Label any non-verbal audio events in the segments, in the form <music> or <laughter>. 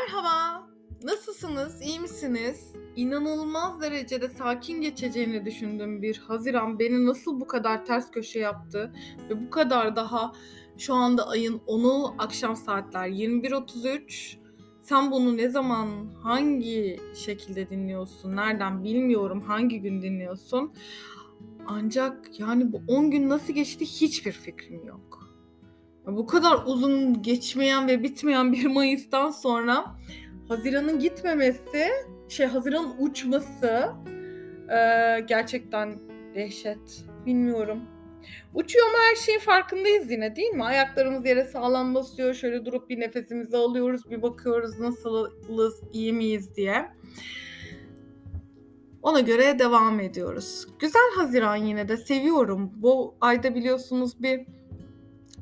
Merhaba. Nasılsınız? İyi misiniz? İnanılmaz derecede sakin geçeceğini düşündüğüm bir Haziran beni nasıl bu kadar ters köşe yaptı ve bu kadar daha şu anda ayın 10'u akşam saatler 21.33. Sen bunu ne zaman, hangi şekilde dinliyorsun, nereden bilmiyorum, hangi gün dinliyorsun. Ancak yani bu 10 gün nasıl geçti hiçbir fikrim yok. Bu kadar uzun geçmeyen ve bitmeyen bir <laughs> Mayıs'tan sonra Haziran'ın gitmemesi, şey Haziran'ın uçması e, gerçekten dehşet. Bilmiyorum. Uçuyor mu her şeyin farkındayız yine değil mi? Ayaklarımız yere sağlam basıyor. Şöyle durup bir nefesimizi alıyoruz. Bir bakıyoruz nasılız, iyi miyiz diye. Ona göre devam ediyoruz. Güzel Haziran yine de seviyorum. Bu ayda biliyorsunuz bir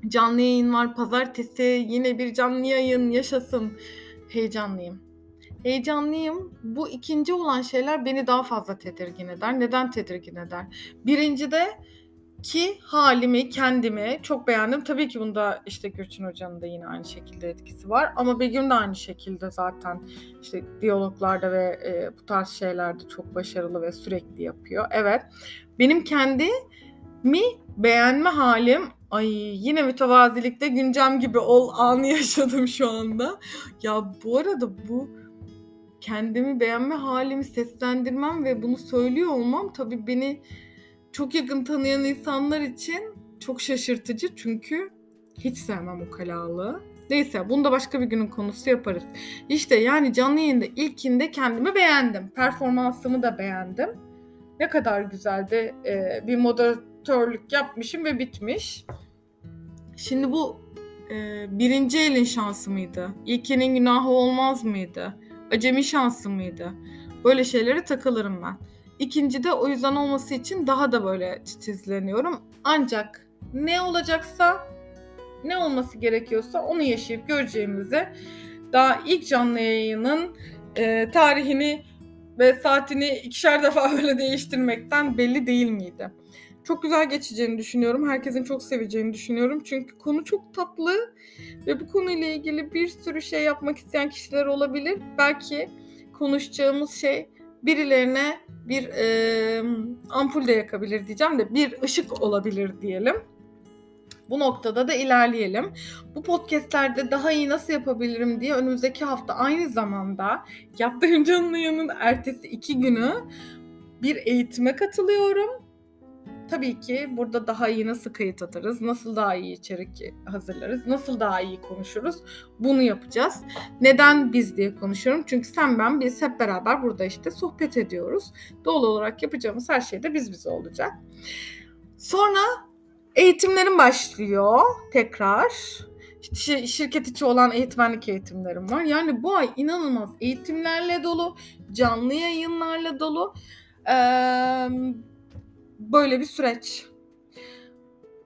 canlı yayın var. Pazartesi yine bir canlı yayın yaşasın. Heyecanlıyım. Heyecanlıyım. Bu ikinci olan şeyler beni daha fazla tedirgin eder. Neden tedirgin eder? Birinci de ki halimi, kendimi çok beğendim. Tabii ki bunda işte Gürçin Hoca'nın da yine aynı şekilde etkisi var. Ama Begüm de aynı şekilde zaten işte diyaloglarda ve e, bu tarz şeylerde çok başarılı ve sürekli yapıyor. Evet. Benim kendi mi beğenme halim ay yine mütevazilikte güncem gibi ol anı <laughs> yaşadım şu anda. Ya bu arada bu kendimi beğenme halimi seslendirmem ve bunu söylüyor olmam tabii beni çok yakın tanıyan insanlar için çok şaşırtıcı çünkü hiç sevmem o kalalığı. Neyse bunu da başka bir günün konusu yaparız. İşte yani canlı yayında ilkinde kendimi beğendim. Performansımı da beğendim. Ne kadar güzeldi. Ee, bir moderatörlük yapmışım ve bitmiş. Şimdi bu e, birinci elin şansı mıydı? İlkinin günahı olmaz mıydı? Acemi şansı mıydı? Böyle şeylere takılırım ben. İkinci de o yüzden olması için daha da böyle titizleniyorum. Ancak ne olacaksa, ne olması gerekiyorsa onu yaşayıp göreceğimizi daha ilk canlı yayının e, tarihini ve saatini ikişer defa <laughs> öyle değiştirmekten belli değil miydi? Çok güzel geçeceğini düşünüyorum. Herkesin çok seveceğini düşünüyorum. Çünkü konu çok tatlı ve bu konuyla ilgili bir sürü şey yapmak isteyen kişiler olabilir. Belki konuşacağımız şey birilerine bir e, ampul de yakabilir diyeceğim de bir ışık olabilir diyelim. Bu noktada da ilerleyelim. Bu podcastlerde daha iyi nasıl yapabilirim diye önümüzdeki hafta aynı zamanda yaptığım canlı yayının ertesi iki günü bir eğitime katılıyorum. Tabii ki burada daha iyi nasıl kayıt atarız, nasıl daha iyi içerik hazırlarız, nasıl daha iyi konuşuruz bunu yapacağız. Neden biz diye konuşuyorum? Çünkü sen ben biz hep beraber burada işte sohbet ediyoruz. Doğal olarak yapacağımız her şey de biz bize olacak. Sonra eğitimlerim başlıyor tekrar. Şirket içi olan eğitmenlik eğitimlerim var. Yani bu ay inanılmaz eğitimlerle dolu, canlı yayınlarla dolu. Ee, böyle bir süreç.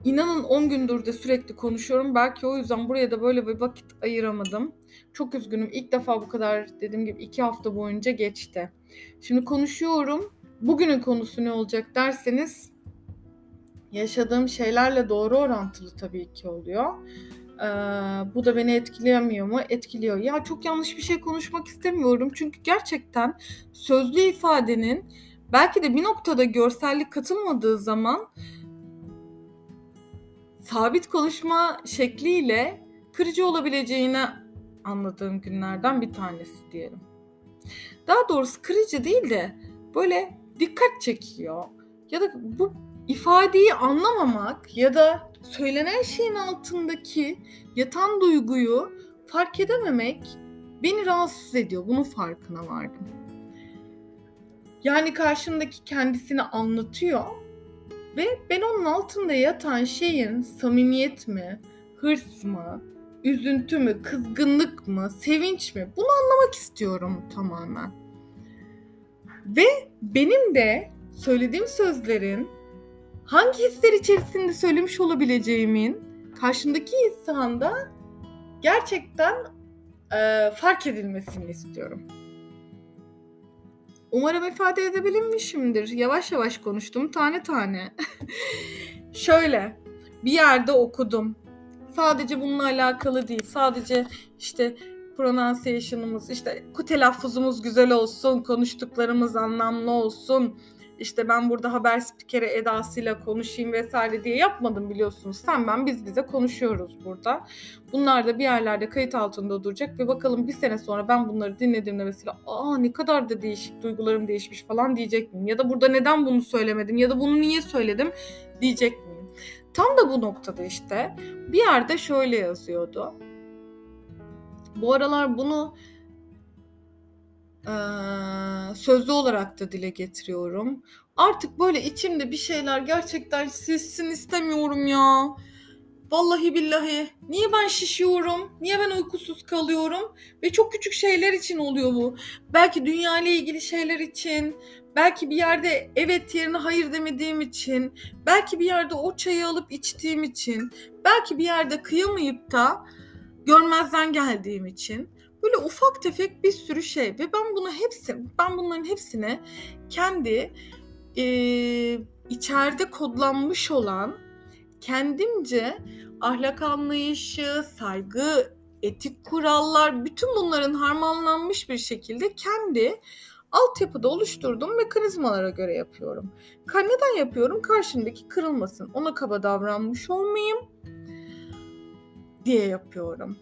İnanın 10 gündür de sürekli konuşuyorum. Belki o yüzden buraya da böyle bir vakit ayıramadım. Çok üzgünüm. İlk defa bu kadar dediğim gibi 2 hafta boyunca geçti. Şimdi konuşuyorum. Bugünün konusu ne olacak derseniz yaşadığım şeylerle doğru orantılı tabii ki oluyor. Ee, bu da beni etkileyemiyor mu? Etkiliyor. Ya çok yanlış bir şey konuşmak istemiyorum. Çünkü gerçekten sözlü ifadenin belki de bir noktada görsellik katılmadığı zaman sabit konuşma şekliyle kırıcı olabileceğini anladığım günlerden bir tanesi diyelim. Daha doğrusu kırıcı değil de böyle dikkat çekiyor. Ya da bu ifadeyi anlamamak ya da söylenen şeyin altındaki yatan duyguyu fark edememek beni rahatsız ediyor. Bunun farkına vardım. Yani karşımdaki kendisini anlatıyor ve ben onun altında yatan şeyin samimiyet mi, hırs mı, üzüntü mü, kızgınlık mı, sevinç mi bunu anlamak istiyorum tamamen. Ve benim de söylediğim sözlerin hangi hisler içerisinde söylemiş olabileceğimin karşımdaki insanda gerçekten e, fark edilmesini istiyorum. Umarım ifade edebilmişimdir. Yavaş yavaş konuştum tane tane. <laughs> Şöyle bir yerde okudum. Sadece bununla alakalı değil. Sadece işte pronunciation'ımız işte telaffuzumuz güzel olsun, konuştuklarımız anlamlı olsun. İşte ben burada haber spikeri edasıyla konuşayım vesaire diye yapmadım biliyorsunuz. Sen ben biz bize konuşuyoruz burada. Bunlar da bir yerlerde kayıt altında duracak ve bakalım bir sene sonra ben bunları dinlediğimde mesela aa ne kadar da değişik duygularım değişmiş falan diyecek miyim? Ya da burada neden bunu söylemedim ya da bunu niye söyledim diyecek miyim? Tam da bu noktada işte bir yerde şöyle yazıyordu. Bu aralar bunu sözlü olarak da dile getiriyorum. Artık böyle içimde bir şeyler gerçekten sessin istemiyorum ya. Vallahi billahi. Niye ben şişiyorum? Niye ben uykusuz kalıyorum? Ve çok küçük şeyler için oluyor bu. Belki dünya ile ilgili şeyler için, belki bir yerde evet yerine hayır demediğim için, belki bir yerde o çayı alıp içtiğim için, belki bir yerde kıyamayıp da görmezden geldiğim için böyle ufak tefek bir sürü şey ve ben bunu hepsi ben bunların hepsine kendi e, içeride kodlanmış olan kendimce ahlak anlayışı, saygı, etik kurallar bütün bunların harmanlanmış bir şekilde kendi altyapıda oluşturduğum mekanizmalara göre yapıyorum. Neden yapıyorum? Karşımdaki kırılmasın. Ona kaba davranmış olmayayım diye yapıyorum.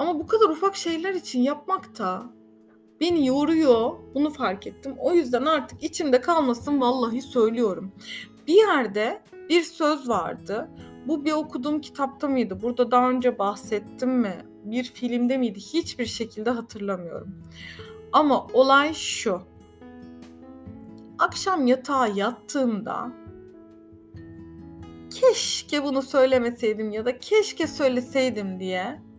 Ama bu kadar ufak şeyler için yapmak da beni yoruyor. Bunu fark ettim. O yüzden artık içimde kalmasın vallahi söylüyorum. Bir yerde bir söz vardı. Bu bir okuduğum kitapta mıydı? Burada daha önce bahsettim mi? Bir filmde miydi? Hiçbir şekilde hatırlamıyorum. Ama olay şu. Akşam yatağa yattığımda keşke bunu söylemeseydim ya da keşke söyleseydim diye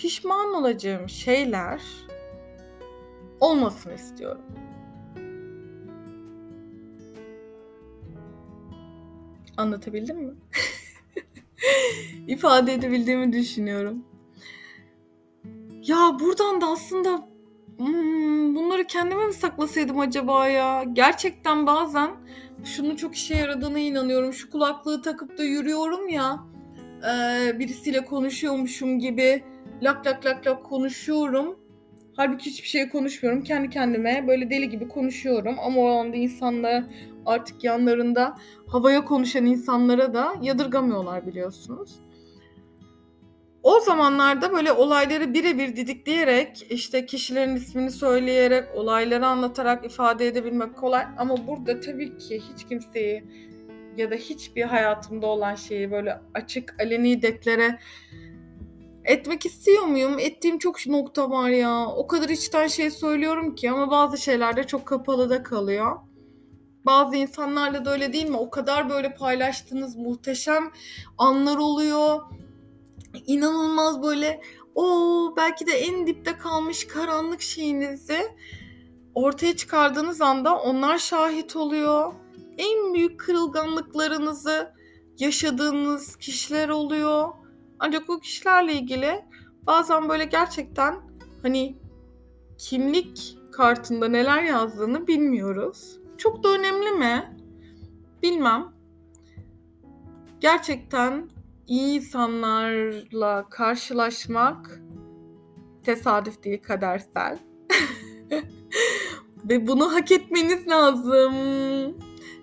pişman olacağım şeyler olmasın istiyorum. Anlatabildim mi? <laughs> İfade edebildiğimi düşünüyorum. Ya buradan da aslında hmm, bunları kendime mi saklasaydım acaba ya? Gerçekten bazen şunun çok işe yaradığına inanıyorum. Şu kulaklığı takıp da yürüyorum ya birisiyle konuşuyormuşum gibi lak lak lak lak konuşuyorum. Halbuki hiçbir şey konuşmuyorum. Kendi kendime böyle deli gibi konuşuyorum. Ama o anda insanlar artık yanlarında havaya konuşan insanlara da yadırgamıyorlar biliyorsunuz. O zamanlarda böyle olayları birebir didikleyerek, işte kişilerin ismini söyleyerek, olayları anlatarak ifade edebilmek kolay. Ama burada tabii ki hiç kimseyi ya da hiçbir hayatımda olan şeyi böyle açık, aleni deklare etmek istiyor muyum? Ettiğim çok nokta var ya. O kadar içten şey söylüyorum ki ama bazı şeylerde çok kapalı da kalıyor. Bazı insanlarla da öyle değil mi? O kadar böyle paylaştığınız muhteşem anlar oluyor. İnanılmaz böyle o belki de en dipte kalmış karanlık şeyinizi ortaya çıkardığınız anda onlar şahit oluyor. En büyük kırılganlıklarınızı yaşadığınız kişiler oluyor ancak o kişilerle ilgili bazen böyle gerçekten hani kimlik kartında neler yazdığını bilmiyoruz. Çok da önemli mi? Bilmem. Gerçekten iyi insanlarla karşılaşmak tesadüf değil kadersel. <laughs> Ve bunu hak etmeniz lazım.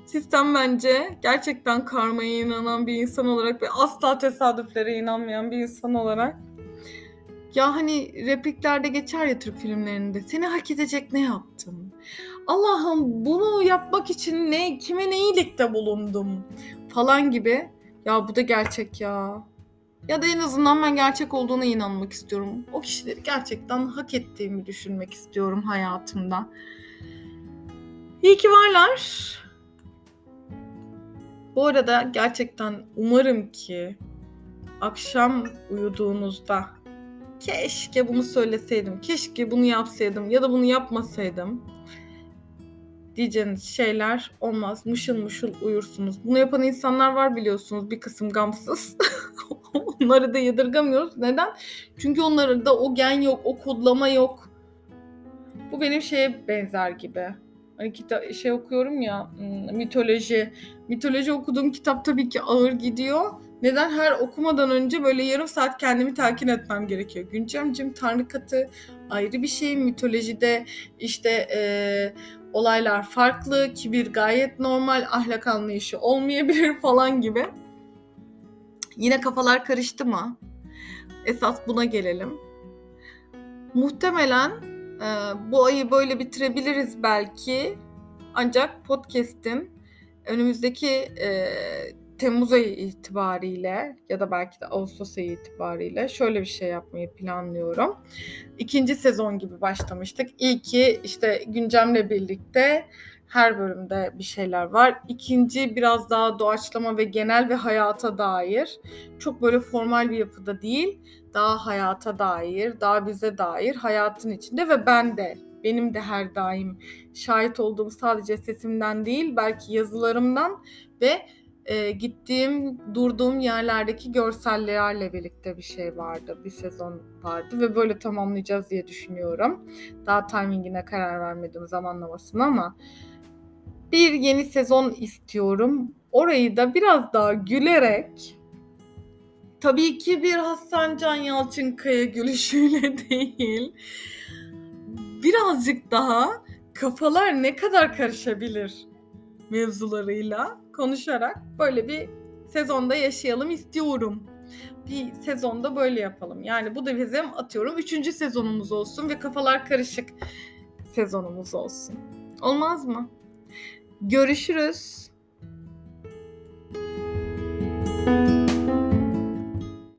Sistem bence gerçekten karmaya inanan bir insan olarak ve asla tesadüflere inanmayan bir insan olarak ya hani repliklerde geçer ya Türk filmlerinde. Seni hak edecek ne yaptım? Allah'ım bunu yapmak için ne kime ne iyilikte bulundum falan gibi. Ya bu da gerçek ya. Ya da en azından ben gerçek olduğuna inanmak istiyorum. O kişileri gerçekten hak ettiğimi düşünmek istiyorum hayatımda. İyi ki varlar. Bu arada gerçekten umarım ki akşam uyuduğunuzda keşke bunu söyleseydim, keşke bunu yapsaydım ya da bunu yapmasaydım diyeceğiniz şeyler olmaz. Mışıl mışıl uyursunuz. Bunu yapan insanlar var biliyorsunuz bir kısım gamsız. <laughs> Onları da yadırgamıyoruz. Neden? Çünkü onlarda o gen yok, o kodlama yok. Bu benim şeye benzer gibi kita- şey okuyorum ya hmm, mitoloji. Mitoloji okuduğum kitap tabii ki ağır gidiyor. Neden her okumadan önce böyle yarım saat kendimi telkin etmem gerekiyor? Güncemcim Tanrı katı ayrı bir şey. Mitolojide işte e, olaylar farklı, kibir gayet normal, ahlak anlayışı olmayabilir <laughs> falan gibi. Yine kafalar karıştı mı? Esas buna gelelim. Muhtemelen bu ayı böyle bitirebiliriz belki. Ancak podcast'in önümüzdeki e, Temmuz ayı itibariyle ya da belki de Ağustos ayı itibariyle şöyle bir şey yapmayı planlıyorum. İkinci sezon gibi başlamıştık. İyi ki işte güncemle birlikte her bölümde bir şeyler var. İkinci biraz daha doğaçlama ve genel ve hayata dair. Çok böyle formal bir yapıda değil. Daha hayata dair, daha bize dair, hayatın içinde ve ben de benim de her daim şahit olduğum sadece sesimden değil belki yazılarımdan ve e, gittiğim, durduğum yerlerdeki görsellerle birlikte bir şey vardı. Bir sezon vardı ve böyle tamamlayacağız diye düşünüyorum. Daha timingine karar vermedim zamanlamasını ama bir yeni sezon istiyorum. Orayı da biraz daha gülerek tabii ki bir Hasan Can Yalçınkaya gülüşüyle <laughs> değil birazcık daha kafalar ne kadar karışabilir mevzularıyla konuşarak böyle bir sezonda yaşayalım istiyorum. Bir sezonda böyle yapalım. Yani bu da bizim atıyorum üçüncü sezonumuz olsun ve kafalar karışık sezonumuz olsun. Olmaz mı? Görüşürüz.